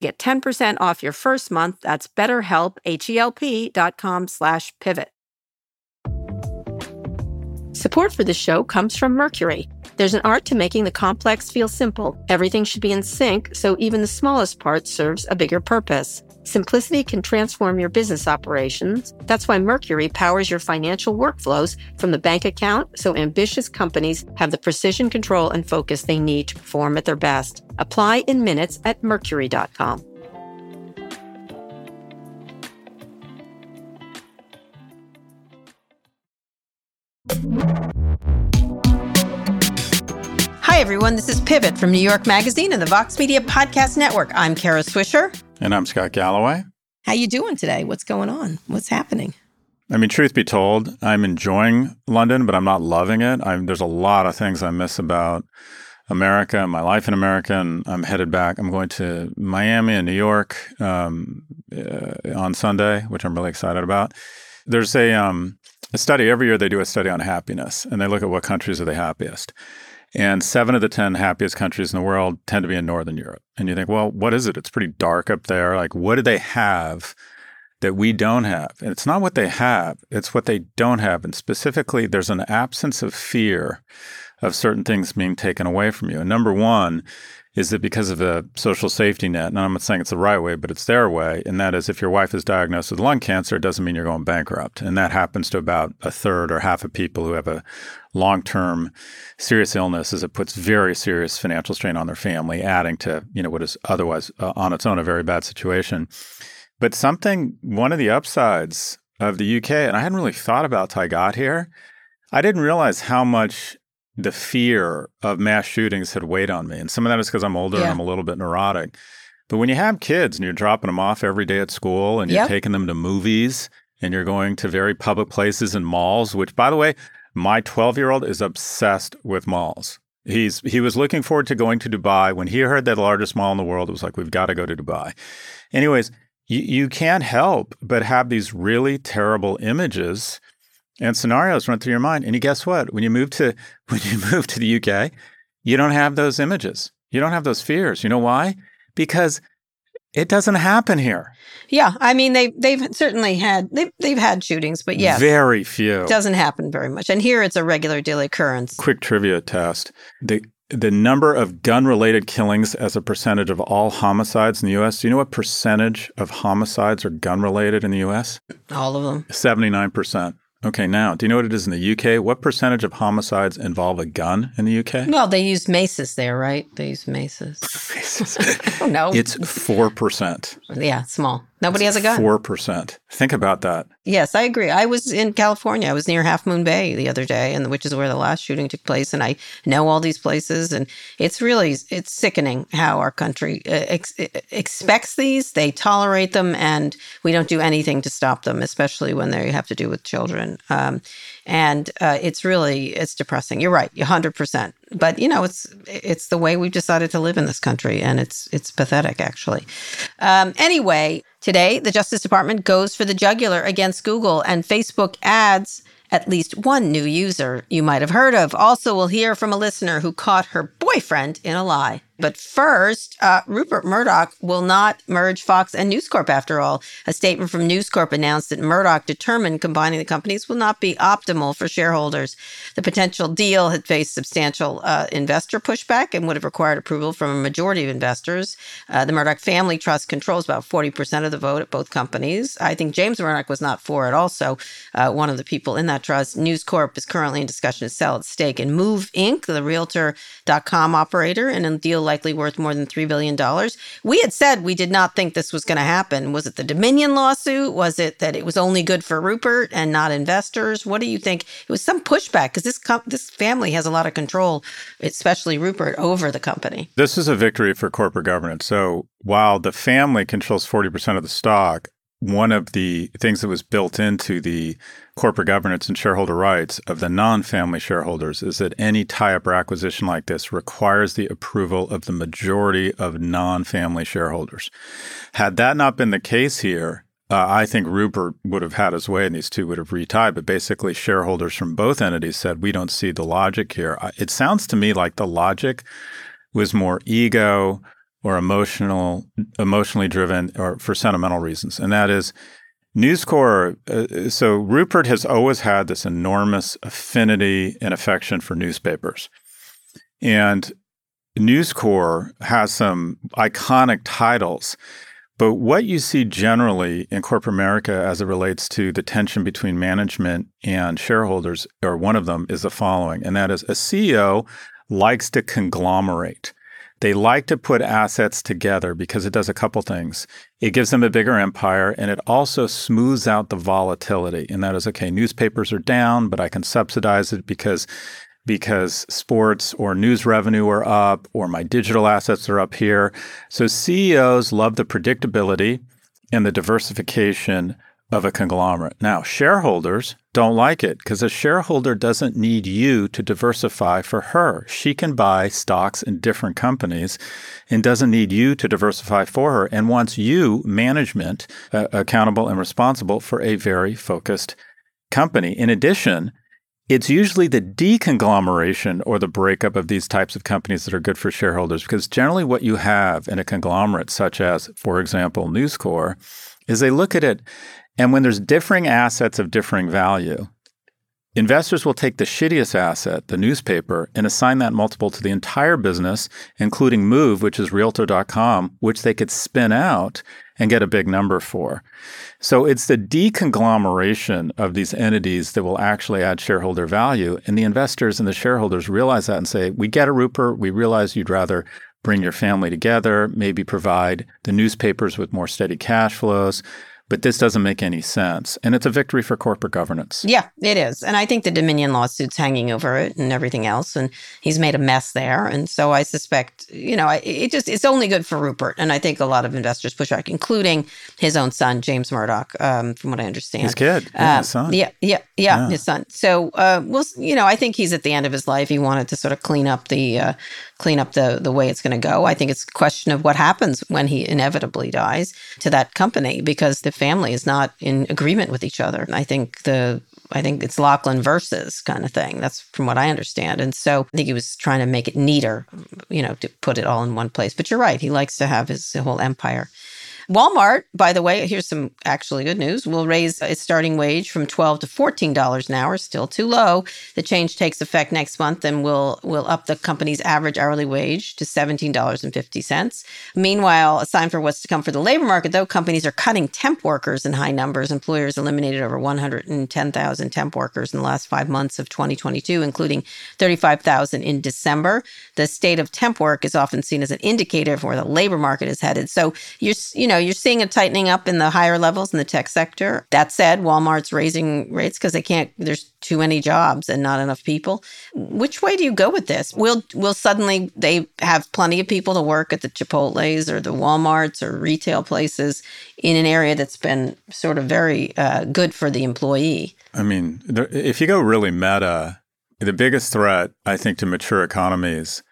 Get 10% off your first month. That's betterhelp, H-E-L-P dot com slash pivot. Support for this show comes from Mercury. There's an art to making the complex feel simple. Everything should be in sync, so even the smallest part serves a bigger purpose. Simplicity can transform your business operations. That's why Mercury powers your financial workflows from the bank account so ambitious companies have the precision, control, and focus they need to perform at their best. Apply in minutes at mercury.com. Hi, everyone. This is Pivot from New York Magazine and the Vox Media Podcast Network. I'm Kara Swisher. And I'm Scott Galloway. How you doing today? What's going on? What's happening? I mean, truth be told, I'm enjoying London, but I'm not loving it. I'm, there's a lot of things I miss about America, my life in America, and I'm headed back. I'm going to Miami and New York um, uh, on Sunday, which I'm really excited about. There's a, um, a study every year. They do a study on happiness, and they look at what countries are the happiest. And seven of the 10 happiest countries in the world tend to be in Northern Europe. And you think, well, what is it? It's pretty dark up there. Like, what do they have that we don't have? And it's not what they have, it's what they don't have. And specifically, there's an absence of fear of certain things being taken away from you. And number one is that because of the social safety net, and I'm not saying it's the right way, but it's their way, and that is if your wife is diagnosed with lung cancer, it doesn't mean you're going bankrupt. And that happens to about a third or half of people who have a long term serious illness as it puts very serious financial strain on their family, adding to, you know, what is otherwise uh, on its own a very bad situation. But something, one of the upsides of the UK, and I hadn't really thought about till I got here, I didn't realize how much the fear of mass shootings had weighed on me. And some of that is because I'm older yeah. and I'm a little bit neurotic. But when you have kids and you're dropping them off every day at school and you're yep. taking them to movies and you're going to very public places and malls, which by the way, my 12 year old is obsessed with malls. He's he was looking forward to going to Dubai when he heard that the largest mall in the world. It was like we've got to go to Dubai. Anyways, you, you can't help but have these really terrible images and scenarios run through your mind. And you guess what? When you move to when you move to the UK, you don't have those images. You don't have those fears. You know why? Because it doesn't happen here. Yeah, I mean they they've certainly had they've they've had shootings, but yes, very few. It doesn't happen very much, and here it's a regular daily occurrence. Quick trivia test: the the number of gun related killings as a percentage of all homicides in the U.S. Do you know what percentage of homicides are gun related in the U.S.? All of them. Seventy nine percent. Okay, now, do you know what it is in the UK? What percentage of homicides involve a gun in the UK? Well, they use maces there, right? They use maces. maces. no. It's 4%. Yeah, small. Nobody has a gun. 4%. Think about that. Yes, I agree. I was in California. I was near Half Moon Bay the other day, and which is where the last shooting took place. And I know all these places, and it's really it's sickening how our country uh, ex- expects these. They tolerate them, and we don't do anything to stop them, especially when they have to do with children. Um, and uh, it's really it's depressing. You're right, hundred percent. But you know, it's it's the way we've decided to live in this country, and it's it's pathetic, actually. Um, anyway, today the Justice Department goes for the jugular against Google, and Facebook adds at least one new user you might have heard of. Also, we'll hear from a listener who caught her boyfriend in a lie. But first, uh, Rupert Murdoch will not merge Fox and News Corp after all. A statement from News Corp announced that Murdoch determined combining the companies will not be optimal for shareholders. The potential deal had faced substantial uh, investor pushback and would have required approval from a majority of investors. Uh, the Murdoch Family Trust controls about 40% of the vote at both companies. I think James Murdoch was not for it, also, uh, one of the people in that trust. News Corp is currently in discussion to sell its stake in Move Inc., the Realtor.com operator, in a deal likely worth more than $3 billion. We had said we did not think this was going to happen. Was it the Dominion lawsuit? Was it that it was only good for Rupert and not investors? What do you think? It was some pushback because this, com- this family has a lot of control, especially Rupert, over the company. This is a victory for corporate governance. So while the family controls 40% of the stock, one of the things that was built into the corporate governance and shareholder rights of the non family shareholders is that any tie up or acquisition like this requires the approval of the majority of non family shareholders. Had that not been the case here, uh, I think Rupert would have had his way and these two would have retied. But basically, shareholders from both entities said, we don't see the logic here. It sounds to me like the logic was more ego or emotional, emotionally driven, or for sentimental reasons, and that is News Corp. Uh, so Rupert has always had this enormous affinity and affection for newspapers, and News Corp has some iconic titles. But what you see generally in corporate America as it relates to the tension between management and shareholders, or one of them, is the following, and that is a CEO likes to conglomerate. They like to put assets together because it does a couple things. It gives them a bigger empire and it also smooths out the volatility. And that is okay, newspapers are down, but I can subsidize it because because sports or news revenue are up or my digital assets are up here. So CEOs love the predictability and the diversification of a conglomerate. Now, shareholders don't like it because a shareholder doesn't need you to diversify for her. She can buy stocks in different companies and doesn't need you to diversify for her and wants you, management, uh, accountable and responsible for a very focused company. In addition, it's usually the deconglomeration or the breakup of these types of companies that are good for shareholders because generally what you have in a conglomerate such as for example News Corp is they look at it and when there's differing assets of differing value, investors will take the shittiest asset, the newspaper, and assign that multiple to the entire business, including Move, which is Realtor.com, which they could spin out and get a big number for. So it's the deconglomeration of these entities that will actually add shareholder value. And the investors and the shareholders realize that and say, we get a Rupert. We realize you'd rather bring your family together, maybe provide the newspapers with more steady cash flows but this doesn't make any sense. And it's a victory for corporate governance. Yeah, it is. And I think the Dominion lawsuit's hanging over it and everything else. And he's made a mess there. And so I suspect, you know, it just, it's only good for Rupert. And I think a lot of investors push back, including his own son, James Murdoch, um, from what I understand. His kid. Yeah, uh, his son. Yeah, yeah, yeah, yeah, his son. So, uh, we'll, you know, I think he's at the end of his life. He wanted to sort of clean up the, uh, clean up the the way it's going to go. I think it's a question of what happens when he inevitably dies to that company because the family is not in agreement with each other. I think the I think it's Lachlan versus kind of thing. That's from what I understand. And so I think he was trying to make it neater, you know, to put it all in one place. But you're right. He likes to have his whole empire. Walmart, by the way, here's some actually good news, will raise its starting wage from 12 to $14 an hour, still too low. The change takes effect next month and will will up the company's average hourly wage to $17.50. Meanwhile, a sign for what's to come for the labor market, though, companies are cutting temp workers in high numbers. Employers eliminated over 110,000 temp workers in the last 5 months of 2022, including 35,000 in December. The state of temp work is often seen as an indicator of where the labor market is headed. So you're you know, you're seeing a tightening up in the higher levels in the tech sector. That said, Walmart's raising rates because they can't, there's too many jobs and not enough people. Which way do you go with this? Will will suddenly they have plenty of people to work at the Chipotle's or the Walmarts or retail places in an area that's been sort of very uh, good for the employee? I mean, if you go really meta, the biggest threat, I think, to mature economies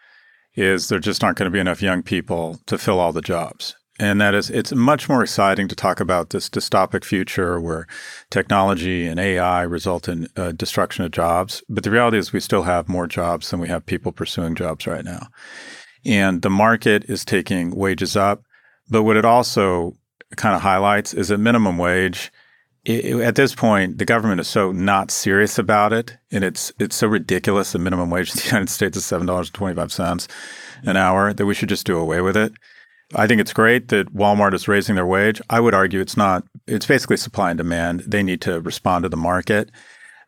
is there just aren't going to be enough young people to fill all the jobs. And that is, it's much more exciting to talk about this dystopic future where technology and AI result in uh, destruction of jobs. But the reality is, we still have more jobs than we have people pursuing jobs right now. and the market is taking wages up. But what it also kind of highlights is that minimum wage it, at this point, the government is so not serious about it, and it's it's so ridiculous. The minimum wage in the United States is seven dollars and twenty five cents an hour that we should just do away with it. I think it's great that Walmart is raising their wage. I would argue it's not. It's basically supply and demand. They need to respond to the market.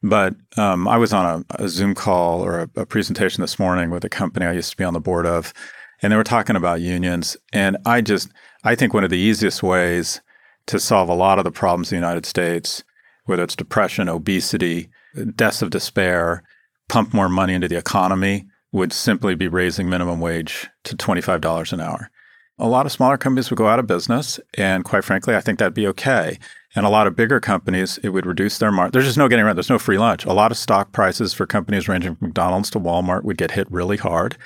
But um, I was on a, a, Zoom call or a, a presentation this morning with a company I used to be on the board of, and they were talking about unions. And I just I think one of the easiest ways to solve a lot of the problems in the United States, whether it's depression, obesity, deaths of despair, pump more money into the economy, would simply be raising minimum wage to $25 an hour. A lot of smaller companies would go out of business. And quite frankly, I think that'd be okay. And a lot of bigger companies, it would reduce their margin. There's just no getting around. There's no free lunch. A lot of stock prices for companies ranging from McDonald's to Walmart would get hit really hard.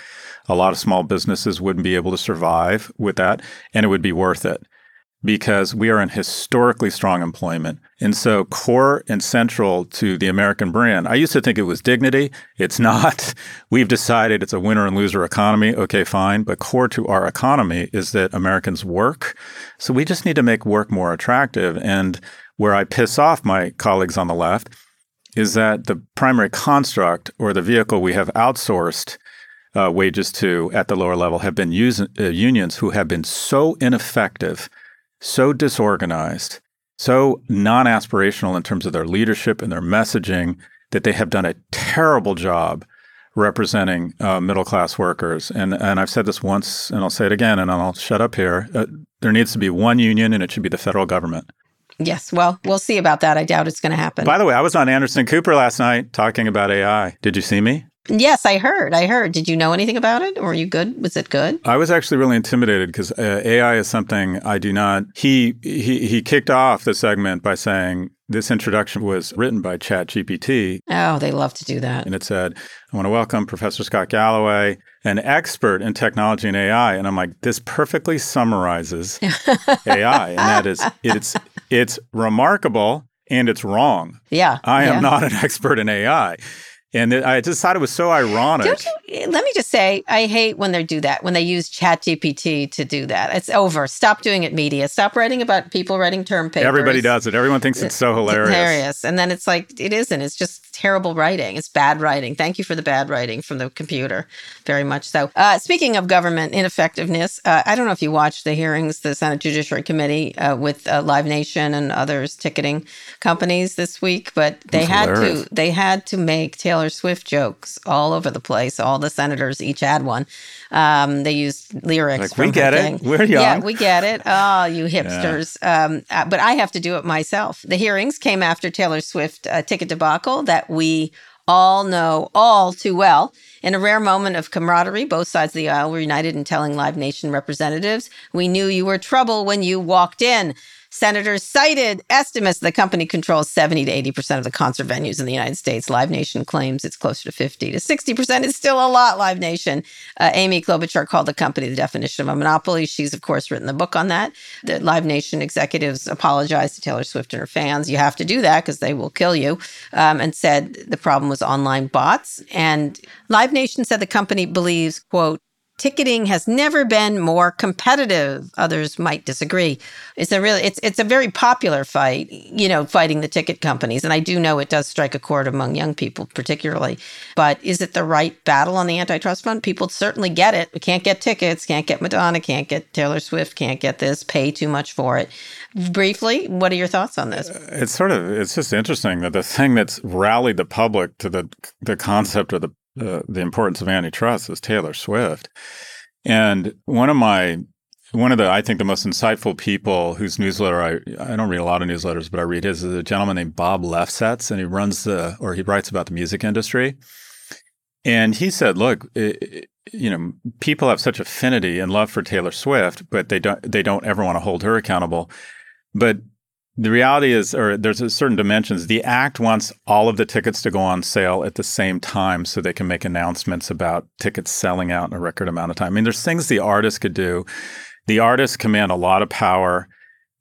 A lot of small businesses wouldn't be able to survive with that, and it would be worth it because we are in historically strong employment. And so, core and central to the American brand, I used to think it was dignity. It's not. We've decided it's a winner and loser economy. Okay, fine. But core to our economy is that Americans work. So, we just need to make work more attractive. And where I piss off my colleagues on the left is that the primary construct or the vehicle we have outsourced uh, wages to at the lower level have been use, uh, unions who have been so ineffective so disorganized, so non aspirational in terms of their leadership and their messaging that they have done a terrible job representing uh, middle class workers. And, and I've said this once and I'll say it again and I'll shut up here. Uh, there needs to be one union and it should be the federal government. Yes. Well, we'll see about that. I doubt it's going to happen. By the way, I was on Anderson Cooper last night talking about AI. Did you see me? Yes, I heard. I heard. Did you know anything about it? Or were you good? Was it good? I was actually really intimidated because uh, AI is something I do not. He he he kicked off the segment by saying this introduction was written by ChatGPT. Oh, they love to do that. And it said, "I want to welcome Professor Scott Galloway, an expert in technology and AI." And I'm like, this perfectly summarizes AI, and that is it's it's remarkable and it's wrong. Yeah, I am yeah. not an expert in AI. And I just thought it was so ironic. You, let me just say, I hate when they do that, when they use ChatGPT to do that. It's over. Stop doing it, media. Stop writing about people writing term papers. Everybody does it. Everyone thinks it's so hilarious. Hilarious. And then it's like, it isn't. It's just terrible writing. It's bad writing. Thank you for the bad writing from the computer. Very much so. Uh, speaking of government ineffectiveness, uh, I don't know if you watched the hearings, the Senate Judiciary Committee uh, with uh, Live Nation and others ticketing companies this week, but they had hilarious. to they had to make Taylor Swift jokes all over the place. All the senators each had one. Um, they used lyrics. Like, we get it. We're young. Yeah, we get it. Oh, you hipsters. Yeah. Um, uh, but I have to do it myself. The hearings came after Taylor Swift uh, ticket debacle that we all know all too well. In a rare moment of camaraderie, both sides of the aisle were united in telling Live Nation representatives, We knew you were trouble when you walked in. Senators cited estimates the company controls 70 to 80% of the concert venues in the United States. Live Nation claims it's closer to 50 to 60%. It's still a lot, Live Nation. Uh, Amy Klobuchar called the company the definition of a monopoly. She's, of course, written the book on that. The Live Nation executives apologized to Taylor Swift and her fans. You have to do that because they will kill you, um, and said the problem was online bots. And Live Nation said the company believes, quote, ticketing has never been more competitive. Others might disagree. It's a really it's it's a very popular fight, you know, fighting the ticket companies. And I do know it does strike a chord among young people particularly. But is it the right battle on the antitrust front? People certainly get it. We can't get tickets, can't get Madonna, can't get Taylor Swift, can't get this, pay too much for it. Briefly, what are your thoughts on this? It's sort of it's just interesting that the thing that's rallied the public to the the concept of the the importance of antitrust is Taylor Swift. And one of my one of the I think the most insightful people whose newsletter I I don't read a lot of newsletters, but I read his is a gentleman named Bob Lefsetz, and he runs the or he writes about the music industry. And he said, "Look, it, you know, people have such affinity and love for Taylor Swift, but they don't they don't ever want to hold her accountable. But the reality is, or there's a certain dimensions. The act wants all of the tickets to go on sale at the same time so they can make announcements about tickets selling out in a record amount of time. I mean, there's things the artist could do. The artists command a lot of power.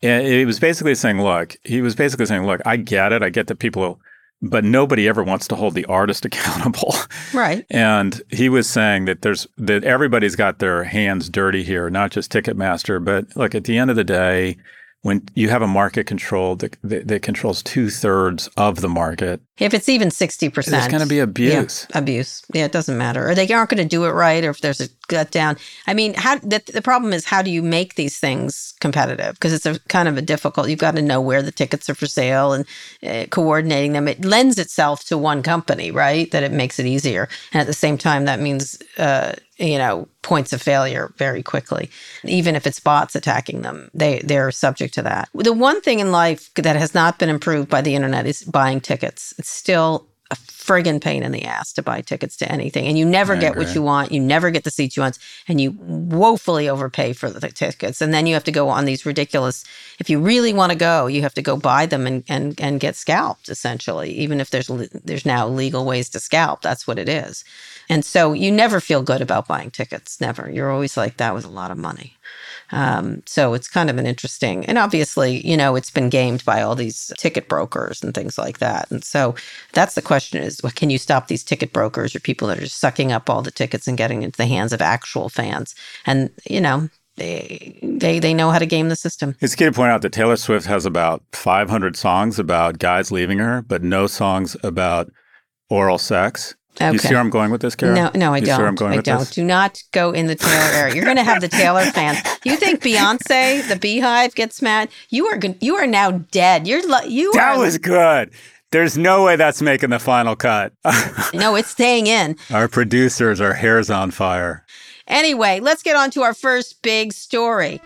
And he was basically saying, look, he was basically saying, look, I get it. I get that people but nobody ever wants to hold the artist accountable. Right. And he was saying that there's that everybody's got their hands dirty here, not just Ticketmaster, but look at the end of the day, when you have a market control that, that, that controls two thirds of the market. If it's even 60%, there's going to be abuse. Yeah, abuse. Yeah, it doesn't matter. Or they aren't going to do it right, or if there's a gut down. I mean, how the, the problem is how do you make these things competitive? Because it's a kind of a difficult, you've got to know where the tickets are for sale and uh, coordinating them. It lends itself to one company, right? That it makes it easier. And at the same time, that means, uh, you know, points of failure very quickly. Even if it's bots attacking them, they they're subject to that. The one thing in life that has not been improved by the internet is buying tickets. It's still a friggin' pain in the ass to buy tickets to anything. And you never I get agree. what you want. You never get the seats you want. And you woefully overpay for the tickets. And then you have to go on these ridiculous, if you really want to go, you have to go buy them and, and, and get scalped, essentially. Even if there's there's now legal ways to scalp, that's what it is. And so you never feel good about buying tickets. Never. You're always like, that was a lot of money. Um, so it's kind of an interesting, and obviously, you know, it's been gamed by all these ticket brokers and things like that. And so that's the question: is well, can you stop these ticket brokers or people that are just sucking up all the tickets and getting into the hands of actual fans? And you know, they they they know how to game the system. It's good to point out that Taylor Swift has about 500 songs about guys leaving her, but no songs about oral sex. Okay. You see where I'm going with this, Kara? No, no, I you don't. See where I'm going I with don't. This? Do not go in the Taylor area. You're going to have the Taylor fans. You think Beyonce, the BeyHive, gets mad? You are. You are now dead. You're you. That are, was good. There's no way that's making the final cut. no, it's staying in. Our producers, our hair's on fire. Anyway, let's get on to our first big story.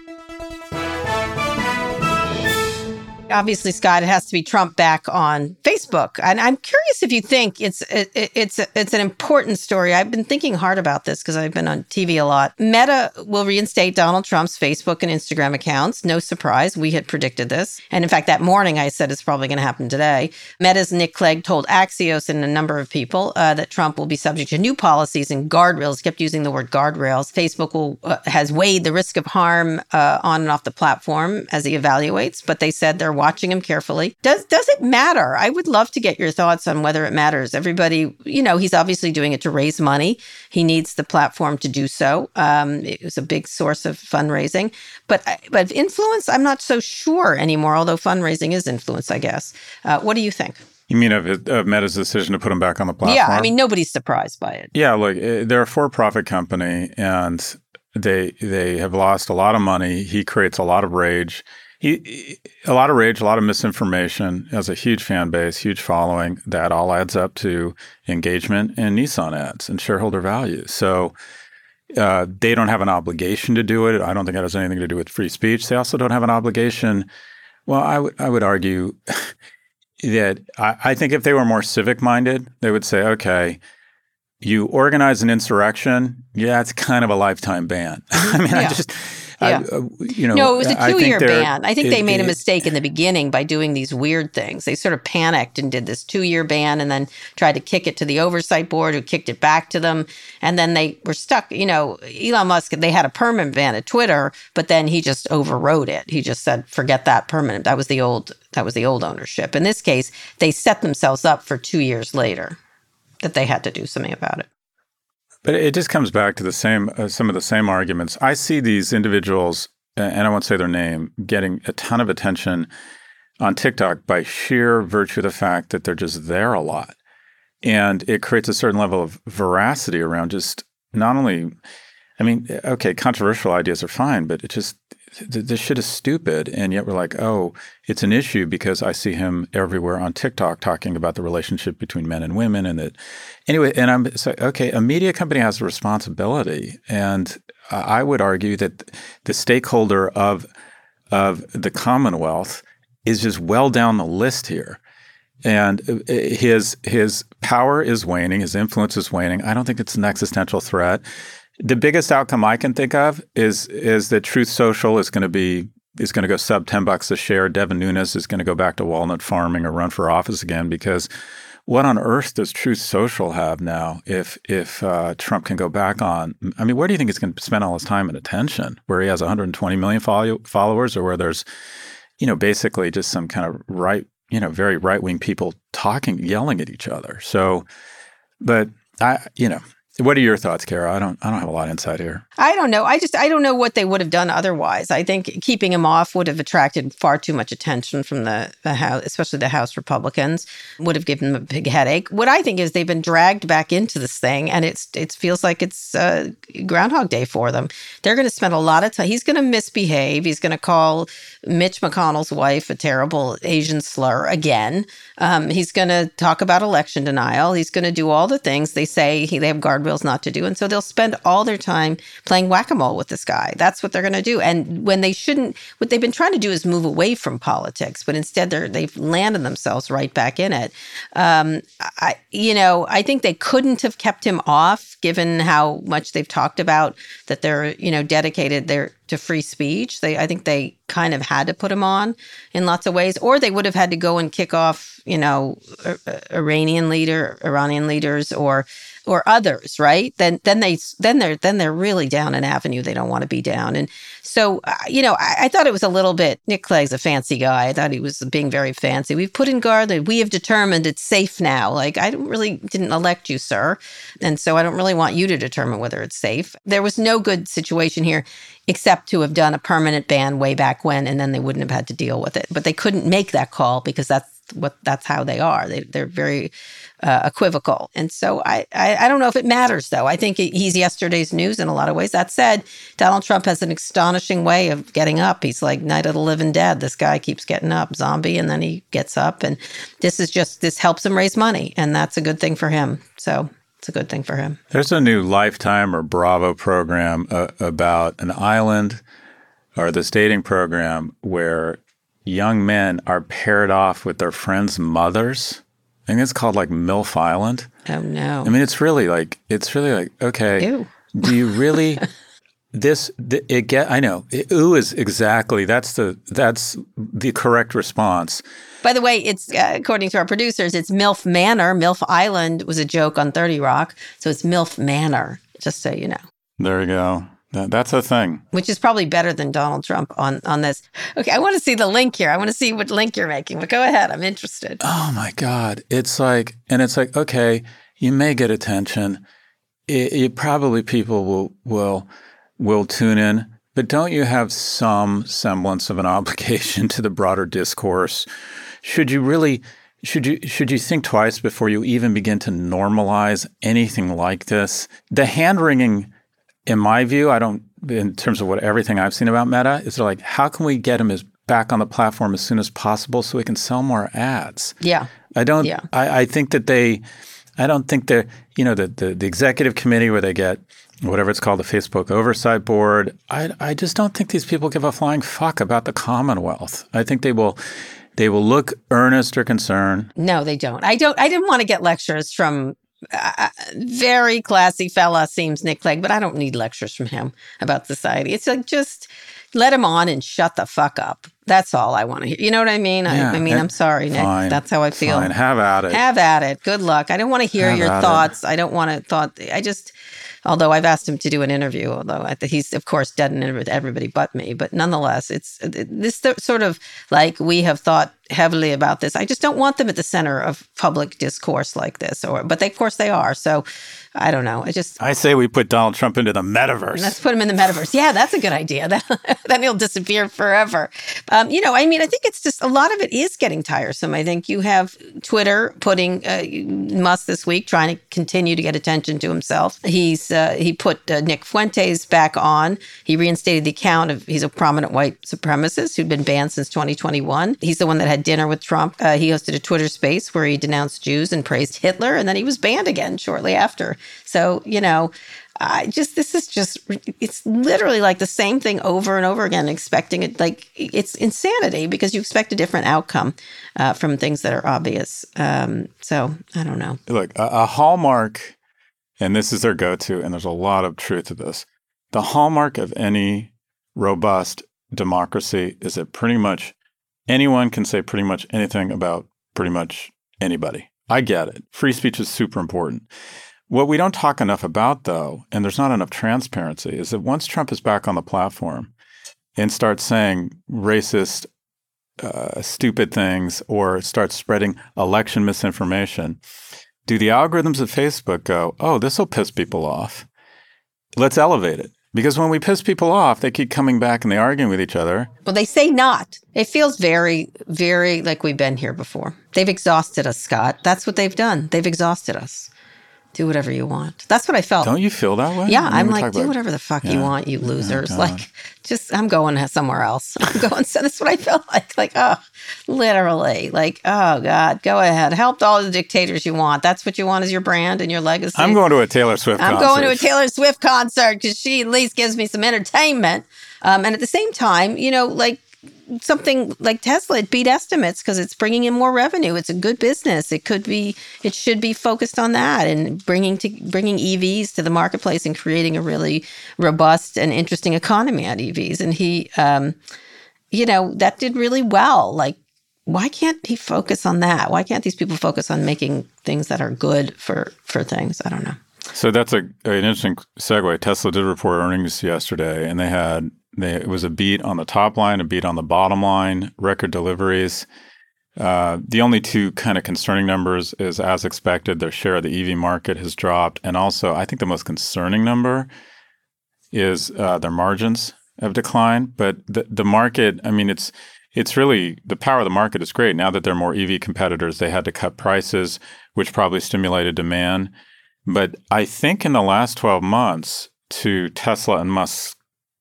Obviously, Scott, it has to be Trump back on Facebook, and I'm curious if you think it's it, it's it's an important story. I've been thinking hard about this because I've been on TV a lot. Meta will reinstate Donald Trump's Facebook and Instagram accounts. No surprise, we had predicted this, and in fact, that morning I said it's probably going to happen today. Meta's Nick Clegg told Axios and a number of people uh, that Trump will be subject to new policies and guardrails. He Kept using the word guardrails. Facebook will uh, has weighed the risk of harm uh, on and off the platform as he evaluates, but they said they're watching him carefully. Does does it matter? I would love to get your thoughts on whether it matters. Everybody, you know, he's obviously doing it to raise money. He needs the platform to do so. Um, it was a big source of fundraising, but but influence, I'm not so sure anymore. Although fundraising is influence, I guess. Uh, what do you think? You mean of, of Meta's decision to put him back on the platform? Yeah, I mean nobody's surprised by it. Yeah, look, eh, they're a for-profit company, and they they have lost a lot of money. He creates a lot of rage. A lot of rage, a lot of misinformation. Has a huge fan base, huge following. That all adds up to engagement and Nissan ads and shareholder value. So uh, they don't have an obligation to do it. I don't think it has anything to do with free speech. They also don't have an obligation. Well, I would I would argue that I, I think if they were more civic minded, they would say, okay, you organize an insurrection, yeah, it's kind of a lifetime ban. I mean, Yeah. I just, Yeah. I, uh, you know, No, it was a two-year ban. I think it- they made a mistake in the beginning by doing these weird things. They sort of panicked and did this two-year ban, and then tried to kick it to the oversight board, who kicked it back to them, and then they were stuck. You know, Elon Musk. They had a permanent ban at Twitter, but then he just overrode it. He just said, "Forget that permanent." That was the old. That was the old ownership. In this case, they set themselves up for two years later that they had to do something about it. But it just comes back to the same, uh, some of the same arguments. I see these individuals, and I won't say their name, getting a ton of attention on TikTok by sheer virtue of the fact that they're just there a lot. And it creates a certain level of veracity around just not only, I mean, okay, controversial ideas are fine, but it just, this shit is stupid. And yet we're like, oh, it's an issue because I see him everywhere on TikTok talking about the relationship between men and women. And that, anyway, and I'm so, okay, a media company has a responsibility. And I would argue that the stakeholder of, of the Commonwealth is just well down the list here. And uh, his his power is waning, his influence is waning. I don't think it's an existential threat. The biggest outcome I can think of is is that Truth Social is going to be is going to go sub ten bucks a share. Devin Nunes is going to go back to walnut farming or run for office again because what on earth does Truth Social have now? If if uh, Trump can go back on, I mean, where do you think he's going to spend all his time and attention? Where he has 120 million follow- followers, or where there's, you know, basically just some kind of right you know, very right wing people talking, yelling at each other. So, but I, you know, what are your thoughts, Kara? I don't I don't have a lot of insight here. I don't know. I just I don't know what they would have done otherwise. I think keeping him off would have attracted far too much attention from the, the House, especially the House Republicans. Would have given them a big headache. What I think is they've been dragged back into this thing, and it's it feels like it's uh, Groundhog Day for them. They're going to spend a lot of time. He's going to misbehave. He's going to call Mitch McConnell's wife a terrible Asian slur again. Um, he's going to talk about election denial. He's going to do all the things they say he, they have not to do. And so they'll spend all their time playing whack a mole with this guy. That's what they're going to do. And when they shouldn't, what they've been trying to do is move away from politics, but instead they're, they've landed themselves right back in it. Um, I, you know, I think they couldn't have kept him off given how much they've talked about that they're, you know, dedicated their to free speech. They, I think they kind of had to put him on in lots of ways, or they would have had to go and kick off, you know, Iranian leader, Iranian leaders, or or others, right? Then then they then they're then they're really down an avenue they don't want to be down. And so uh, you know, I, I, thought it was a little bit. Nick Clegg's a fancy guy. I thought he was being very fancy. We've put in guard that we have determined it's safe now. Like I really didn't elect you, sir, and so I don't really want you to determine whether it's safe. There was no good situation here except to have done a permanent ban way back when, and then they wouldn't have had to deal with it. But they couldn't make that call because that's what that's how they are. They they're very uh, equivocal, and so I, I, I don't know if it matters though. I think he's yesterday's news in a lot of ways. That said, Donald Trump has an astonishing way of getting up. He's like Night of the Living Dead. This guy keeps getting up, zombie, and then he gets up, and this is just this helps him raise money, and that's a good thing for him. So it's a good thing for him. There's a new Lifetime or Bravo program uh, about an island or this dating program where young men are paired off with their friends' mothers. I think it's called like MILF Island. Oh no! I mean, it's really like it's really like okay. Ew. Do you really? this it get I know. It, ooh is exactly that's the that's the correct response. By the way, it's uh, according to our producers, it's MILF Manor. MILF Island was a joke on 30 Rock, so it's MILF Manor, just so you know. There you go. That, that's a thing. Which is probably better than Donald Trump on on this. Okay, I want to see the link here. I want to see what link you're making. But go ahead. I'm interested. Oh my god. It's like and it's like okay, you may get attention. It, it probably people will will will tune in, but don't you have some semblance of an obligation to the broader discourse? Should you really should you should you think twice before you even begin to normalize anything like this? The hand wringing, in my view, I don't in terms of what everything I've seen about Meta is they're like, how can we get him as back on the platform as soon as possible so we can sell more ads? Yeah. I don't yeah. I, I think that they I don't think they're you know the, the the executive committee where they get whatever it's called, the Facebook Oversight Board. I, I just don't think these people give a flying fuck about the Commonwealth. I think they will they will look earnest or concerned. No, they don't. I don't. I didn't want to get lectures from uh, very classy fella seems Nick Clegg, but I don't need lectures from him about society. It's like just let him on and shut the fuck up. That's all I want to hear. You know what I mean? Yeah, I, I, mean, I'm sorry, Nick. Fine, That's how I feel. Fine. Have at it. Have at it. Good luck. I don't want to hear Have your thoughts. It. I don't want to thought. I just although I've asked him to do an interview, although he's of course done an interview with everybody but me. But nonetheless, it's this sort of like we have thought heavily about this. I just don't want them at the center of public discourse like this, or but they, of course they are. So I don't know. I just I say we put Donald Trump into the metaverse. Let's put him in the metaverse. Yeah, that's a good idea. then he'll disappear forever. Um, you know, I mean, I think it's just a lot of it is getting tiresome. I think you have Twitter putting uh, Musk this week trying to continue to get attention to himself. He's uh, he put uh, Nick Fuentes back on. He reinstated the account of he's a prominent white supremacist who'd been banned since 2021. He's the one that had dinner with Trump. Uh, he hosted a Twitter space where he denounced Jews and praised Hitler, and then he was banned again shortly after. So, you know, I just this is just it's literally like the same thing over and over again, expecting it like it's insanity because you expect a different outcome uh, from things that are obvious. Um, so I don't know. Look, a, a hallmark, and this is their go-to, and there's a lot of truth to this. The hallmark of any robust democracy is that pretty much anyone can say pretty much anything about pretty much anybody. I get it. Free speech is super important. What we don't talk enough about, though, and there's not enough transparency, is that once Trump is back on the platform and starts saying racist, uh, stupid things or starts spreading election misinformation, do the algorithms of Facebook go, oh, this will piss people off? Let's elevate it. Because when we piss people off, they keep coming back and they arguing with each other. Well, they say not. It feels very, very like we've been here before. They've exhausted us, Scott. That's what they've done. They've exhausted us do whatever you want. That's what I felt. Don't you feel that way? Yeah, I'm like, do whatever the fuck yeah, you want, you losers. Yeah, like, just I'm going somewhere else. I'm going. So that's what I felt like. Like, oh, literally, like, oh god, go ahead, help all the dictators you want. That's what you want is your brand and your legacy. I'm going to a Taylor Swift. I'm concert. going to a Taylor Swift concert because she at least gives me some entertainment. Um, and at the same time, you know, like something like Tesla, it beat estimates because it's bringing in more revenue. It's a good business. It could be, it should be focused on that and bringing to bringing EVs to the marketplace and creating a really robust and interesting economy at EVs. And he, um, you know, that did really well. Like, why can't he focus on that? Why can't these people focus on making things that are good for for things? I don't know. So that's a, an interesting segue. Tesla did report earnings yesterday, and they had they, it was a beat on the top line, a beat on the bottom line, record deliveries. Uh, the only two kind of concerning numbers is, as expected, their share of the EV market has dropped, and also I think the most concerning number is uh, their margins have declined. But the the market, I mean, it's it's really the power of the market is great. Now that there are more EV competitors, they had to cut prices, which probably stimulated demand. But I think in the last 12 months, to Tesla and Musk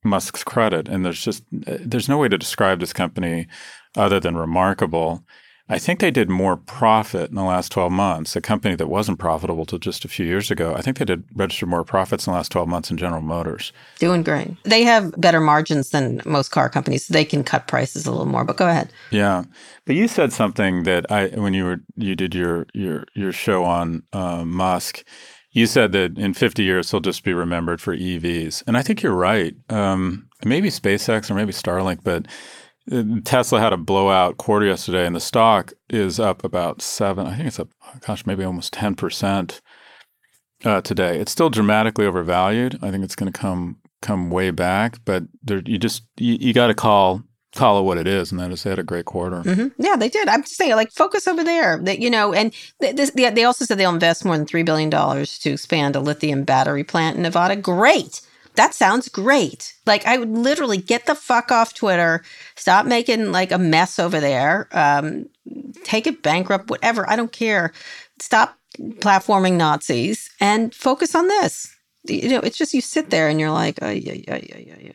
Musk's credit, and there's just there's no way to describe this company other than remarkable. I think they did more profit in the last 12 months. A company that wasn't profitable till just a few years ago, I think they did register more profits in the last 12 months in General Motors. Doing great. They have better margins than most car companies. So they can cut prices a little more. But go ahead. Yeah, but you said something that I when you were you did your your your show on uh, Musk you said that in 50 years he'll just be remembered for EVs, and I think you're right. Um, maybe SpaceX or maybe Starlink, but uh, Tesla had a blowout quarter yesterday, and the stock is up about seven. I think it's up, gosh, maybe almost ten percent uh, today. It's still dramatically overvalued. I think it's going to come come way back, but there, you just you, you got to call call it what it is, and that is they had a great quarter. Mm-hmm. Yeah, they did. I'm just saying, like, focus over there. That you know, and this, they, they also said they'll invest more than three billion dollars to expand a lithium battery plant in Nevada. Great. That sounds great. Like I would literally get the fuck off Twitter, stop making like a mess over there, um, take it bankrupt, whatever. I don't care. Stop platforming Nazis and focus on this. You know, it's just you sit there and you're like, oh, yeah, yeah, yeah, yeah, yeah.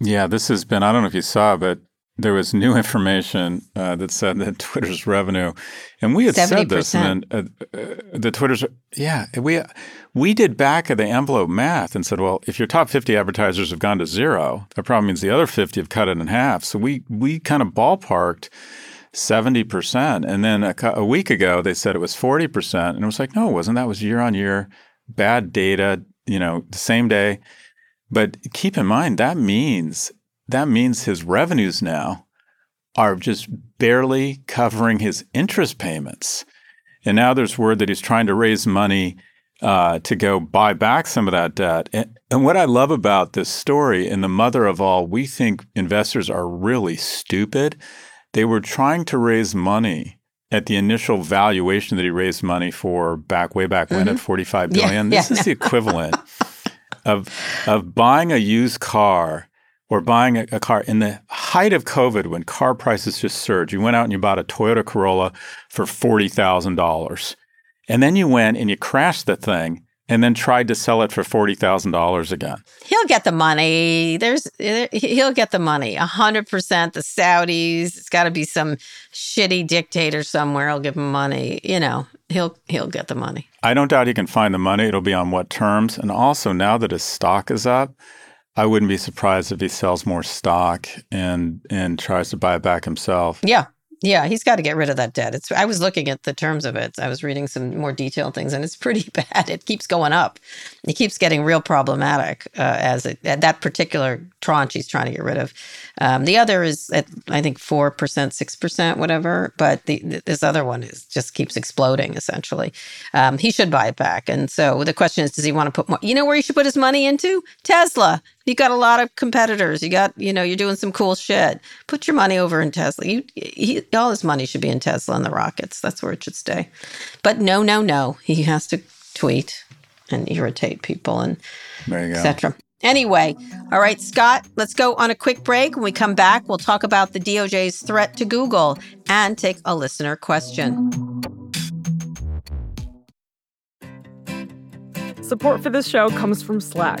Yeah, this has been, I don't know if you saw, but there was new information uh, that said that Twitter's revenue, and we had 70%. said this, and uh, uh, the Twitter's, yeah, we we did back of the envelope math and said, well, if your top fifty advertisers have gone to zero, that probably means the other fifty have cut it in half. So we we kind of ballparked. 70%. And then a, a week ago, they said it was 40%. And it was like, no, it wasn't. That was year on year, bad data, you know, the same day. But keep in mind, that means that means his revenues now are just barely covering his interest payments. And now there's word that he's trying to raise money uh, to go buy back some of that debt. And, and what I love about this story, and the mother of all, we think investors are really stupid. They were trying to raise money at the initial valuation that he raised money for back way back mm-hmm. when at mm-hmm. 45 billion. Yeah, this yeah, is no. the equivalent of of buying a used car or buying a, a, car in the height of COVID when car prices just surged. You went out and you bought a Toyota Corolla for $40,000. And then you went and you crashed the thing and then tried to sell it for $40,000 again. He'll get the money. There's he'll get the money. 100% the Saudis, it's got to be some shitty dictator somewhere I'll give him money, you know. He'll he'll get the money. I don't doubt he can find the money. It'll be on what terms? And also now that his stock is up, I wouldn't be surprised if he sells more stock and and tries to buy it back himself. Yeah. Yeah, he's got to get rid of that debt. It's I was looking at the terms of it. I was reading some more detailed things and it's pretty bad. It keeps going up. It keeps getting real problematic uh, as it, at that particular tranche he's trying to get rid of. Um, the other is at I think 4%, 6%, whatever, but the, this other one is just keeps exploding essentially. Um, he should buy it back. And so the question is does he want to put more You know where he should put his money into? Tesla You got a lot of competitors. You got, you know, you're doing some cool shit. Put your money over in Tesla. You, he, all his money should be in Tesla and the rockets. That's where it should stay. But no, no, no. He has to tweet and irritate people and etc. Anyway, all right, Scott, let's go on a quick break. When we come back, we'll talk about the DOJ's threat to Google and take a listener question. Support for this show comes from Slack.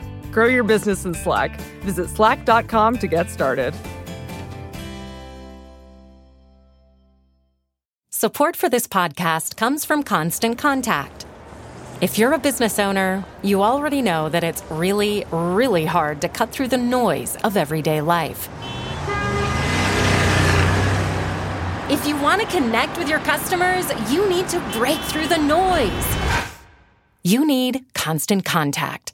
Grow your business in Slack. Visit slack.com to get started. Support for this podcast comes from Constant Contact. If you're a business owner, you already know that it's really, really hard to cut through the noise of everyday life. If you want to connect with your customers, you need to break through the noise. You need Constant Contact.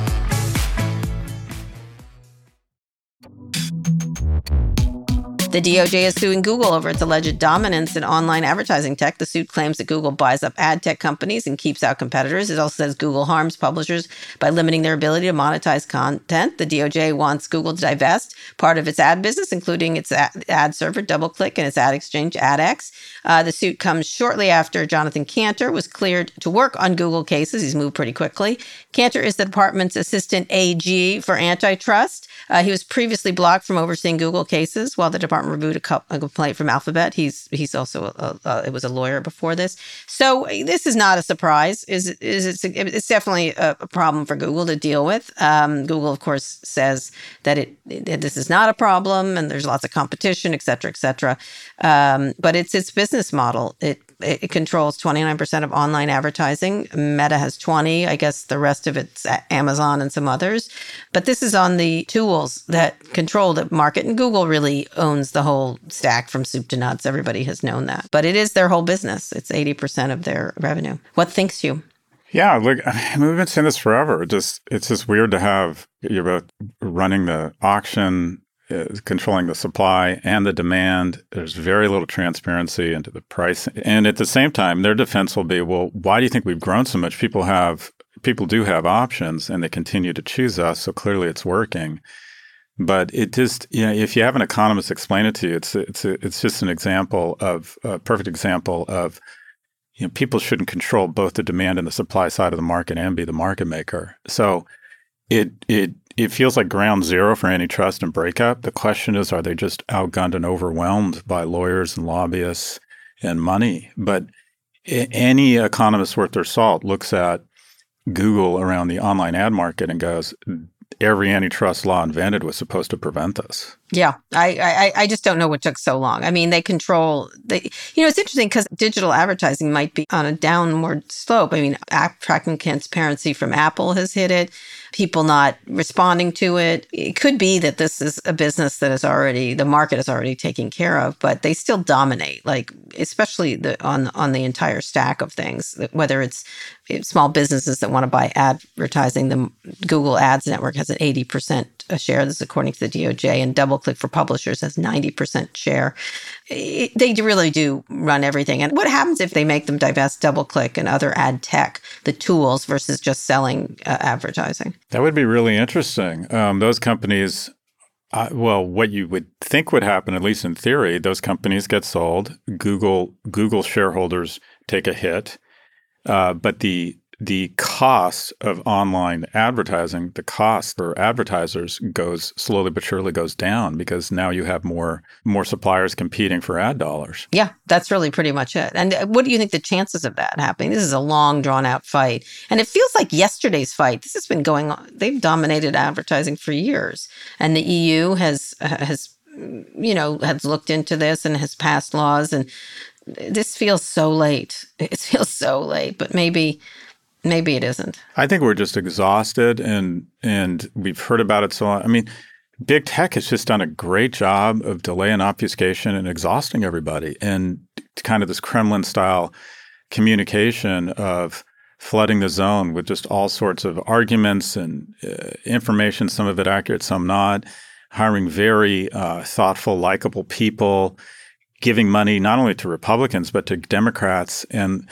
The DOJ is suing Google over its alleged dominance in online advertising tech. The suit claims that Google buys up ad tech companies and keeps out competitors. It also says Google harms publishers by limiting their ability to monetize content. The DOJ wants Google to divest part of its ad business, including its ad server, DoubleClick, and its ad exchange, AdX. Uh, the suit comes shortly after Jonathan Kanter was cleared to work on Google cases. He's moved pretty quickly. Kanter is the department's assistant AG for antitrust. Uh, he was previously blocked from overseeing Google cases while the department reviewed a, co- a complaint from Alphabet. He's he's also a, a, it was a lawyer before this, so this is not a surprise. Is is it's, definitely a, problem for Google to deal with. Um, Google, of course, says that it, it, this is not a problem and there's lots of competition, et cetera, et cetera. Um, but it's its business model. It it, controls 29% of online advertising. Meta has 20. I guess the rest of it's Amazon and some others. But this is on the tools that control the market. And Google really owns the whole stack from soup to nuts. Everybody has known that. But it is their whole business. It's 80% of their revenue. What thinks you? Yeah, look, I mean, we've been saying this forever. Just it's just weird to have you're both running the auction controlling the supply and the demand. There's very little transparency into the price. And at the same time, their defense will be, well, why do you think we've grown so much? People have people do have options and they continue to choose us, so clearly it's working. But it just, you know, if you have an economist explain it to you, it's it's it's just an example of a perfect example of you know, people shouldn't control both the demand and the supply side of the market and be the market maker. So it it it feels like ground zero for antitrust and breakup. The question is, are they just outgunned and overwhelmed by lawyers and lobbyists and money? But any economist worth their salt looks at Google around the online ad market and goes, every antitrust law invented was supposed to prevent this. Yeah, I, I I just don't know what took so long. I mean, they control. They, you know, it's interesting because digital advertising might be on a downward slope. I mean, app tracking transparency from Apple has hit it people not responding to it. It could be that this is a business that is already the market is already taken care of, but they still dominate. Like especially the on on the entire stack of things, whether it's small businesses that want to buy advertising. The Google Ads network has an eighty percent share. This is according to the DOJ, and DoubleClick for publishers has ninety percent share it, they really do run everything. And what happens if they make them divest DoubleClick and other ad tech, the tools versus just selling uh, advertising? That would be really interesting. Um, those companies Uh, well, what you would think would happen, at least in theory, those companies get sold. Google Google shareholders take a hit, uh, but the the cost of online advertising, the cost for advertisers goes slowly but surely goes down because now you have more more suppliers competing for ad dollars. Yeah, that's really pretty much it. And uh, what do you think the chances of that happening? This is a long drawn out fight. And it feels like yesterday's fight. This has been going on. They've dominated advertising for years. And the EU has has you know, has looked into this and has passed laws and this feels so late. It feels so late, but maybe maybe it isn't. I think we're just exhausted and and we've heard about it so long. I mean, big tech has just done a great job of delay and obfuscation and exhausting everybody and kind of this Kremlin style communication of flooding the zone with just all sorts of arguments and uh, information, some of it accurate, some not, hiring very uh, thoughtful, likable people, giving money not only to Republicans, but to Democrats. And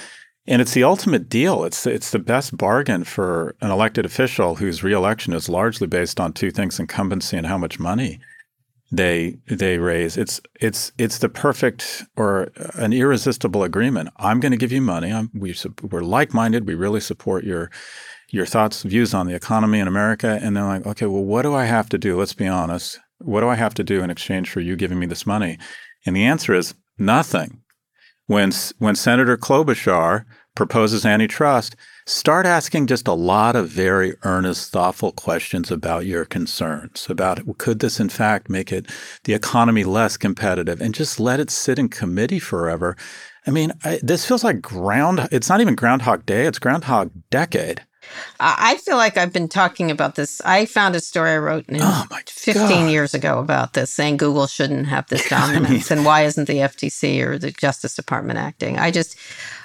and it's the ultimate deal. It's it's the best bargain for an elected official whose reelection is largely based on two things: incumbency and how much money they they raise. It's it's it's the perfect or an irresistible agreement. I'm going to give you money. I'm, we we're like minded. We really support your your thoughts, views on the economy in America. And they're like, okay, well, what do I have to do? Let's be honest. What do I have to do in exchange for you giving me this money? And the answer is nothing. When when Senator Klobuchar proposes antitrust, start asking just a lot of very earnest, thoughtful questions about your concerns, about could this in fact make it the economy less competitive, and just let it sit in committee forever. I mean, I, this feels like ground. It's not even Groundhog Day; it's Groundhog Decade. I feel like I've been talking about this. I found a story I wrote oh 15 God. years ago about this, saying Google shouldn't have this dominance, I mean, and why isn't the FTC or the Justice Department acting? I just,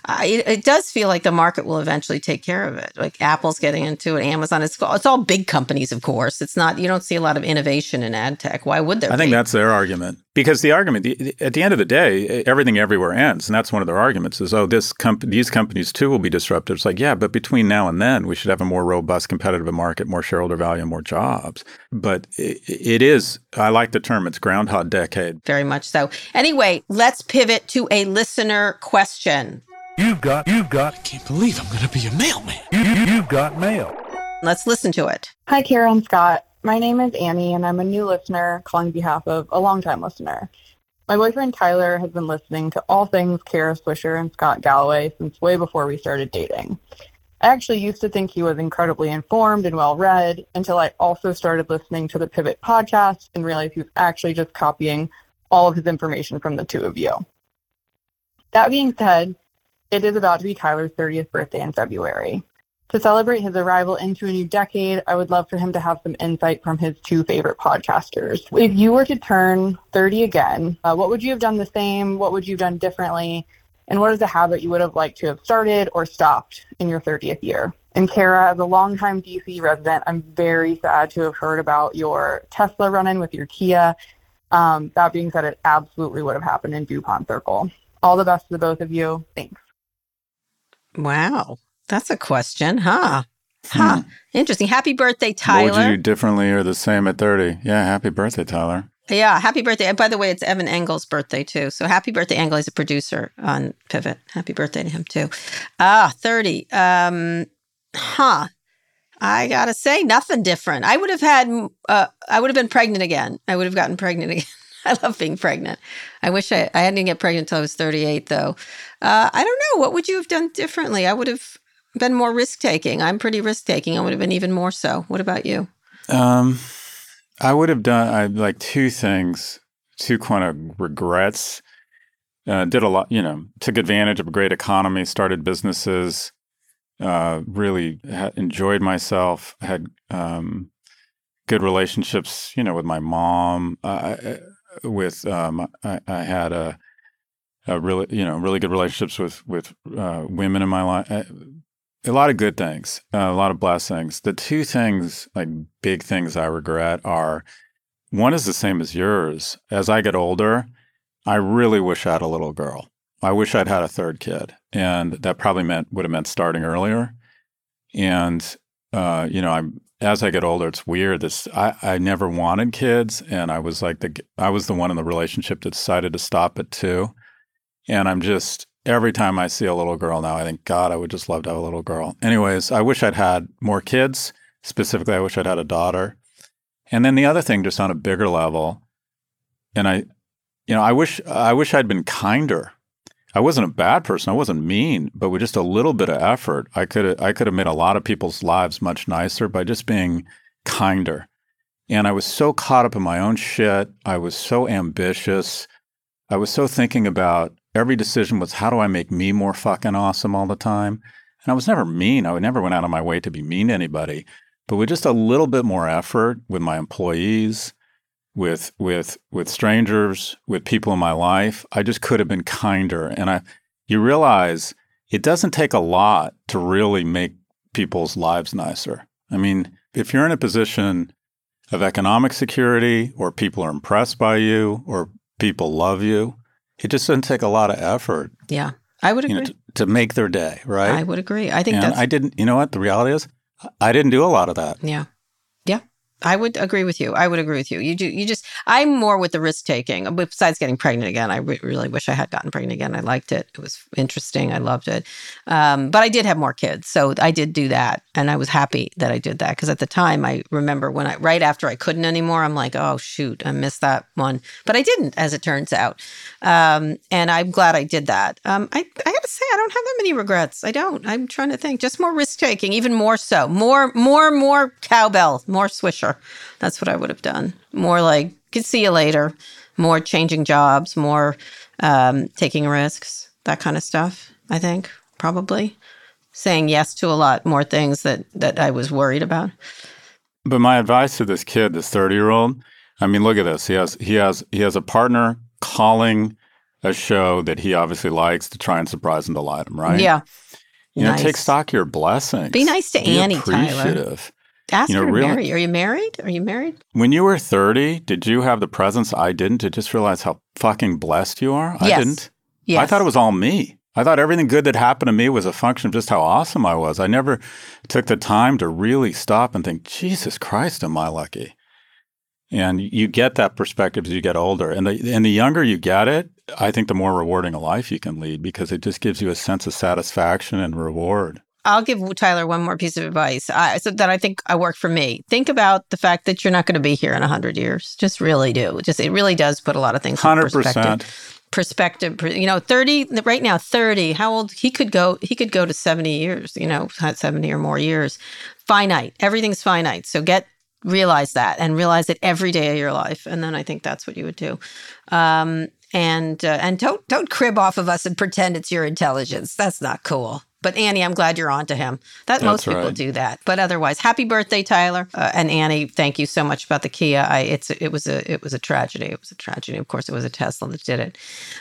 I, it does feel like the market will eventually take care of it. Like Apple's getting into it, Amazon. It's it's all big companies, of course. It's not you don't see a lot of innovation in ad tech. Why would there? I be? think that's their argument because the argument the, at the end of the day, everything everywhere ends, and that's one of their arguments is oh this comp- these companies too will be disruptive. It's like yeah, but between now and then we should have a more robust, competitive market, more shareholder value, more jobs. But it, it is I like the term. It's Groundhog Decade. Very much so. Anyway, let's pivot to a listener question. You've got, you've got, I can't believe I'm going to be a mailman. You, you, you've got mail. Let's listen to it. Hi, Kara Scott. My name is Annie, and I'm a new listener calling on behalf of a longtime listener. My boyfriend Tyler has been listening to all things Kara Swisher and Scott Galloway since way before we started dating. I actually used to think he was incredibly informed and well read until I also started listening to the Pivot podcast and realized he was actually just copying all of his information from the two of you. That being said, it is about to be Tyler's 30th birthday in February. To celebrate his arrival into a new decade, I would love for him to have some insight from his two favorite podcasters. If you were to turn 30 again, uh, what would you have done the same? What would you have done differently? And what is a habit you would have liked to have started or stopped in your 30th year? And Kara, as a longtime DC resident, I'm very sad to have heard about your Tesla run-in with your Kia. Um, that being said, it absolutely would have happened in DuPont Circle. All the best to the both of you. Thanks. Wow. That's a question, huh? Huh. Hmm. Interesting. Happy birthday, Tyler. What would you do differently or the same at 30? Yeah, happy birthday, Tyler. Yeah, happy birthday. And by the way, it's Evan Engel's birthday too. So happy birthday, Engel. He's a producer on Pivot. Happy birthday to him too. Ah, 30. Um, huh. I gotta say, nothing different. I would have had, uh, I would have been pregnant again. I would have gotten pregnant again. I love being pregnant. I wish I, I hadn't get pregnant until I was 38, though. Uh, I don't know. What would you have done differently? I would have been more risk taking. I'm pretty risk taking. I would have been even more so. What about you? Um, I would have done I, like two things, two kind of regrets. Uh, did a lot, you know, took advantage of a great economy, started businesses, uh, really ha- enjoyed myself, had um, good relationships, you know, with my mom. Uh, with um, I, I, had a, a really you know really good relationships with with uh, women in my life. Uh, a lot of good things, uh, a lot of blessings. The two things, like big things, I regret are one is the same as yours. As I get older, I really wish I had a little girl. I wish I'd had a third kid, and that probably meant would have meant starting earlier. And uh, you know, I'm as I get older, it's weird. This I, I never wanted kids, and I was like the I was the one in the relationship that decided to stop at two. And I'm just every time I see a little girl now, I think, God, I would just love to have a little girl. Anyways, I wish I'd had more kids. Specifically, I wish I'd had a daughter. And then the other thing, just on a bigger level, and I, you know, I wish I wish I'd been kinder. I wasn't a bad person. I wasn't mean, but with just a little bit of effort, I could I could have made a lot of people's lives much nicer by just being kinder. And I was so caught up in my own shit. I was so ambitious. I was so thinking about every decision was how do I make me more fucking awesome all the time? And I was never mean. I never went out of my way to be mean to anybody. But with just a little bit more effort with my employees, with with with strangers, with people in my life, I just could have been kinder. And I you realize it doesn't take a lot to really make people's lives nicer. I mean, if you're in a position of economic security or people are impressed by you or people love you, it just doesn't take a lot of effort. Yeah, I would agree. Know, to, to, make their day, right? I would agree. I think and that's. I didn't. You know what? The reality is, I didn't do a lot of that. Yeah. I would agree with you. I would agree with you. You do. You just. I'm more with the risk taking. Besides getting pregnant again, I re- really wish I had gotten pregnant again. I liked it. It was interesting. I loved it. Um, but I did have more kids, so I did do that, and I was happy that I did that because at the time I remember when I right after I couldn't anymore, I'm like, oh shoot, I missed that one. But I didn't, as it turns out, um, and I'm glad I did that. Um, I I got to say, I don't have that many regrets. I don't. I'm trying to think. Just more risk taking, even more so. More, more, more cowbell, more swisher. That's what I would have done. More like, could see you later, more changing jobs, more um, taking risks, that kind of stuff, I think, probably. Saying yes to a lot more things that, that I was worried about. But my advice to this kid, this 30 year old, I mean, look at this. He has he has he has a partner calling a show that he obviously likes to try and surprise and delight him, right? Yeah. You nice. know, take stock of your blessings. Be nice to Be Annie, appreciative. Tyler. Ask you know, her to really, marry. Are you married? Are you married? When you were 30, did you have the presence I didn't to just realize how fucking blessed you are? Yes. I didn't. Yes. I thought it was all me. I thought everything good that happened to me was a function of just how awesome I was. I never took the time to really stop and think, Jesus Christ, am I lucky? And you get that perspective as you get older. And the, and the younger you get it, I think the more rewarding a life you can lead because it just gives you a sense of satisfaction and reward. I'll give Tyler one more piece of advice I, so that I think I work for me. Think about the fact that you're not going to be here in 100 years. Just really do. Just it really does put a lot of things 100%. perspective. Perspective, you know, 30 right now 30, how old he could go he could go to 70 years, you know, 70 or more years. Finite. Everything's finite. So get realize that and realize it every day of your life and then I think that's what you would do. Um, and uh, and don't don't crib off of us and pretend it's your intelligence. That's not cool. But Annie, I'm glad you're on to him. That That's most people right. do that. But otherwise, happy birthday, Tyler uh, and Annie. Thank you so much about the Kia. I, it's it was a it was a tragedy. It was a tragedy. Of course, it was a Tesla that did it.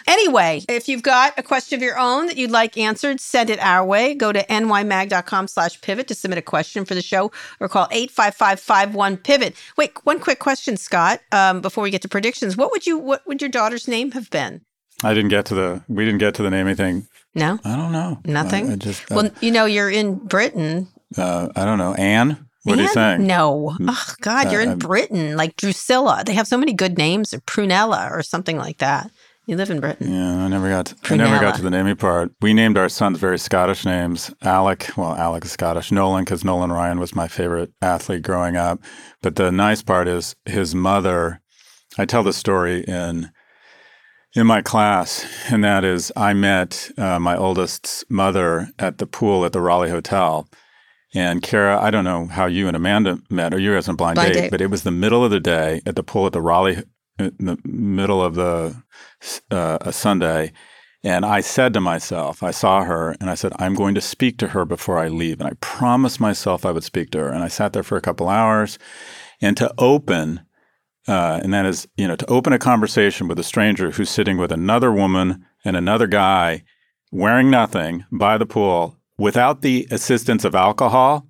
Anyway, if you've got a question of your own that you'd like answered, send it our way. Go to nymag.com/pivot to submit a question for the show, or call 855-51-pivot. Wait, one quick question, Scott. Um, before we get to predictions, what would you what would your daughter's name have been? I didn't get to the we didn't get to the name anything no, I don't know. Nothing. I, I just well, you know, you're in Britain. Uh, I don't know, Anne. What Anne? are you saying? No. Oh God, you're in uh, Britain, like Drusilla. They have so many good names, or Prunella, or something like that. You live in Britain. Yeah, I never got. To, I never got to the naming part. We named our sons very Scottish names. Alec, well, Alec is Scottish. Nolan, because Nolan Ryan was my favorite athlete growing up. But the nice part is his mother. I tell the story in in my class, and that is I met uh, my oldest's mother at the pool at the Raleigh Hotel. And Kara, I don't know how you and Amanda met, or you guys on blind, blind date, date, but it was the middle of the day at the pool at the Raleigh, in the middle of the uh, a Sunday. And I said to myself, I saw her and I said, I'm going to speak to her before I leave. And I promised myself I would speak to her. And I sat there for a couple hours. And to open uh, and that is, you know, to open a conversation with a stranger who's sitting with another woman and another guy wearing nothing by the pool without the assistance of alcohol,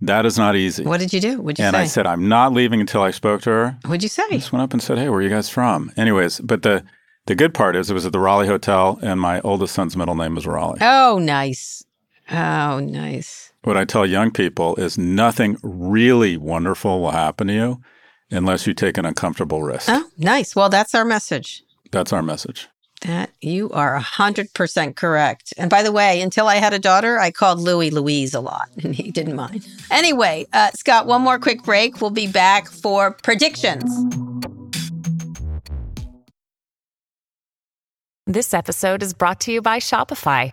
that is not easy. What did you do? What'd you say and say? I said, I'm not leaving until I spoke to her. What'd you say? I just went up and said, Hey, where are you guys from? Anyways, but the the good part is it was at the Raleigh Hotel and my oldest son's middle name was Raleigh. Oh, nice. Oh, nice. what I tell young people is nothing really wonderful will happen to you unless you take an uncomfortable risk. Oh, nice. Well, that's our message. That's our message. That you are 100% correct. And by the way, until I had a daughter, I called Louis Louise a lot and he didn't mind. Anyway, uh, Scott, one more quick break. We'll be back for predictions. This episode is brought to you by Shopify.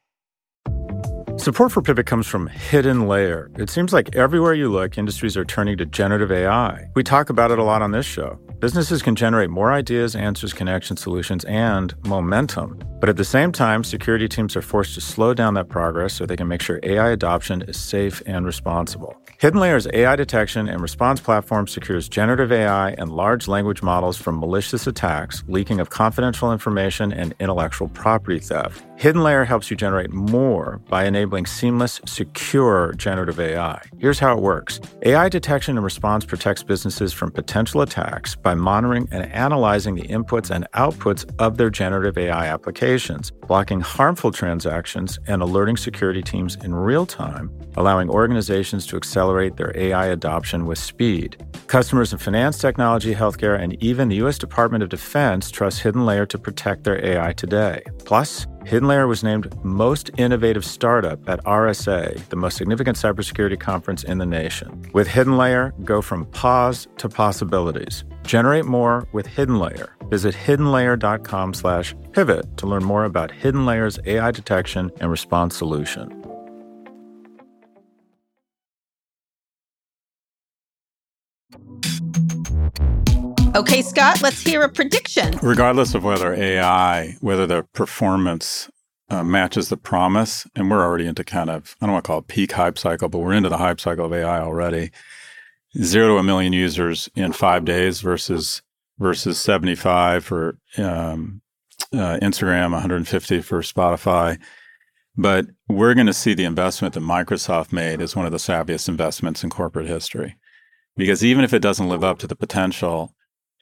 Support for Pivot comes from Hidden Layer. It seems like everywhere you look, industries are turning to generative AI. We talk about it a lot on this show. Businesses can generate more ideas, answers, connections, solutions, and momentum. But at the same time, security teams are forced to slow down that progress so they can make sure AI adoption is safe and responsible. Hidden Layer's AI detection and response platform secures generative AI and large language models from malicious attacks, leaking of confidential information, and intellectual property theft. Hidden Layer helps you generate more by enabling seamless, secure generative AI. Here's how it works AI detection and response protects businesses from potential attacks by monitoring and analyzing the inputs and outputs of their generative AI applications, blocking harmful transactions, and alerting security teams in real time, allowing organizations to accelerate their AI adoption with speed. Customers in finance, technology, healthcare, and even the U.S. Department of Defense trust Hidden Layer to protect their AI today. Plus, Hidden Layer was named Most Innovative Startup at RSA, the most significant cybersecurity conference in the nation. With Hidden Layer, go from pause to possibilities. Generate more with Hidden Layer. Visit hiddenlayer.com slash pivot to learn more about Hidden Layer's AI detection and response solution. Okay, Scott, let's hear a prediction. Regardless of whether AI, whether the performance uh, matches the promise, and we're already into kind of, I don't want to call it peak hype cycle, but we're into the hype cycle of AI already. Zero to a million users in five days versus versus 75 for um, uh, Instagram, 150 for Spotify. But we're going to see the investment that Microsoft made as one of the savviest investments in corporate history. Because even if it doesn't live up to the potential,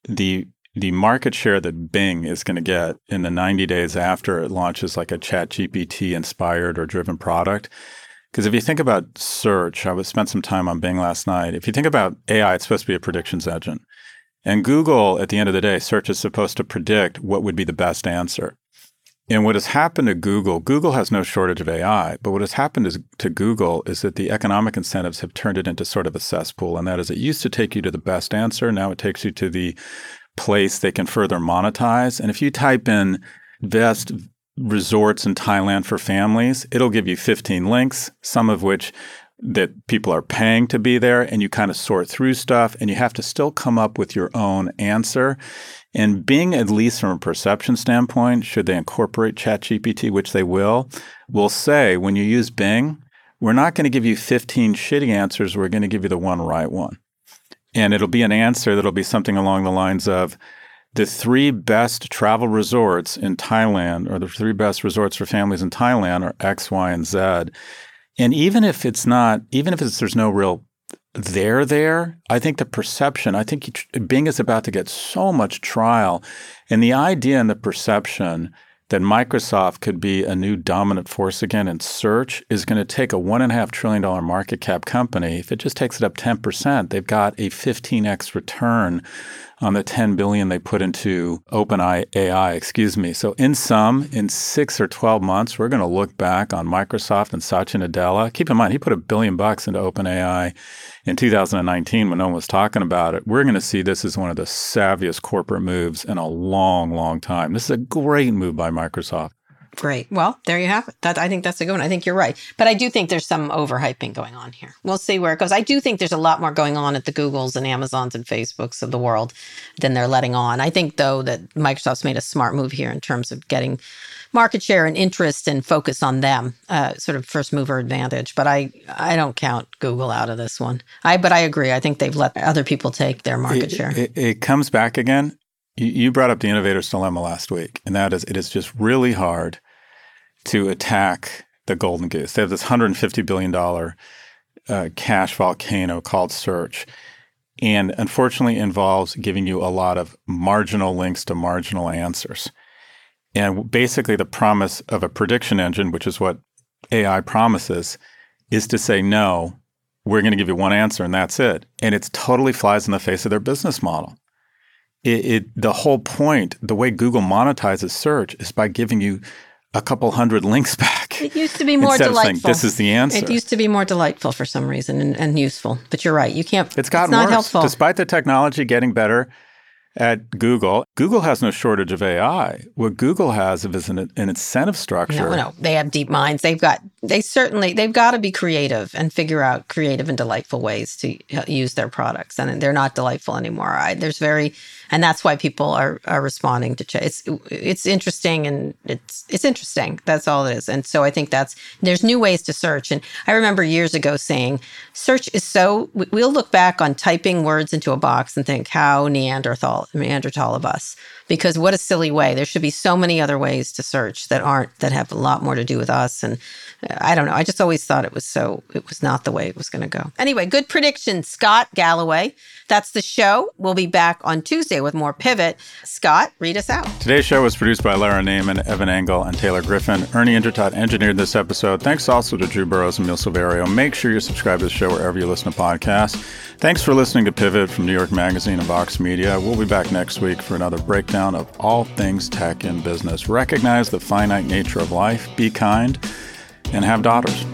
the the market share that Bing is going to get in the 90 days after it launches like a ChatGPT inspired or driven product. Because if you think about search, I spent some time on Bing last night. If you think about AI, it's supposed to be a predictions engine. And Google, at the end of the day, search is supposed to predict what would be the best answer. And what has happened to Google, Google has no shortage of AI, but what has happened is, to Google is that the economic incentives have turned it into sort of a cesspool. And that is, it used to take you to the best answer. Now it takes you to the place they can further monetize. And if you type in best resorts in Thailand for families, it'll give you 15 links, some of which that people are paying to be there and you kind of sort through stuff and you have to still come up with your own answer. And Bing, at least from a perception standpoint, should they incorporate ChatGPT, which they will, will say when you use Bing, we're not going to give you 15 shitty answers. We're going to give you the one right one. And it'll be an answer that'll be something along the lines of the three best travel resorts in Thailand, or the three best resorts for families in Thailand, are X, Y, and Z. And even if it's not, even if there's no real there there, I think the perception, I think Bing is about to get so much trial. And the idea and the perception that Microsoft could be a new dominant force again in search is going to take a $1.5 trillion market cap company. If it just takes it up 10%, they've got a 15x return on the 10 billion they put into OpenAI, excuse me. So in sum, in six or 12 months, we're going to look back on Microsoft and Satya Nadella. Keep in mind, he put a billion bucks into OpenAI in 2019 when no one was talking about it. We're going to see this as one of the savviest corporate moves in a long, long time. This is a great move by Microsoft. Great. Well, there you have it. That I think that's a good one. I think you're right. But I do think there's some overhyping going on here. We'll see where it goes. I do think there's a lot more going on at the Googles and Amazons and Facebooks of the world than they're letting on. I think though that Microsoft's made a smart move here in terms of getting market share and interest and focus on them, uh, sort of first mover advantage. But I, I don't count Google out of this one. I, but I agree. I think they've let other people take their market it, share. It, it comes back again. You, you brought up the innovator's dilemma last week, and that is it is just really hard to attack the golden goose. They have this $150 billion uh, cash volcano called search. And unfortunately involves giving you a lot of marginal links to marginal answers. And basically, the promise of a prediction engine, which is what AI promises, is to say, no, we're going to give you one answer and that's it. And it totally flies in the face of their business model. It, it, the whole point, the way Google monetizes search is by giving you a couple hundred links back. It used to be more delightful. Saying, this is the answer. It used to be more delightful for some reason and, and useful. But you're right. You can't. It's gotten it's not worse. Helpful. Despite the technology getting better at Google, Google has no shortage of AI. What Google has is an, an incentive structure. No, no, they have deep minds. They've got. They certainly. They've got to be creative and figure out creative and delightful ways to uh, use their products. And they're not delightful anymore. I, there's very and that's why people are are responding to ch- it's it's interesting and it's it's interesting. That's all it is. And so i think that's there's new ways to search. And i remember years ago saying search is so we'll look back on typing words into a box and think how neanderthal neanderthal of us. Because what a silly way. There should be so many other ways to search that aren't that have a lot more to do with us. And I don't know. I just always thought it was so, it was not the way it was going to go. Anyway, good prediction, Scott Galloway. That's the show. We'll be back on Tuesday with more Pivot. Scott, read us out. Today's show was produced by Lara Naaman, Evan Engel, and Taylor Griffin. Ernie Indradat engineered this episode. Thanks also to Drew Burrows and Emil Silverio. Make sure you subscribe to the show wherever you listen to podcasts. Thanks for listening to Pivot from New York Magazine and Vox Media. We'll be back next week for another breakdown of all things tech in business. Recognize the finite nature of life, be kind, and have daughters.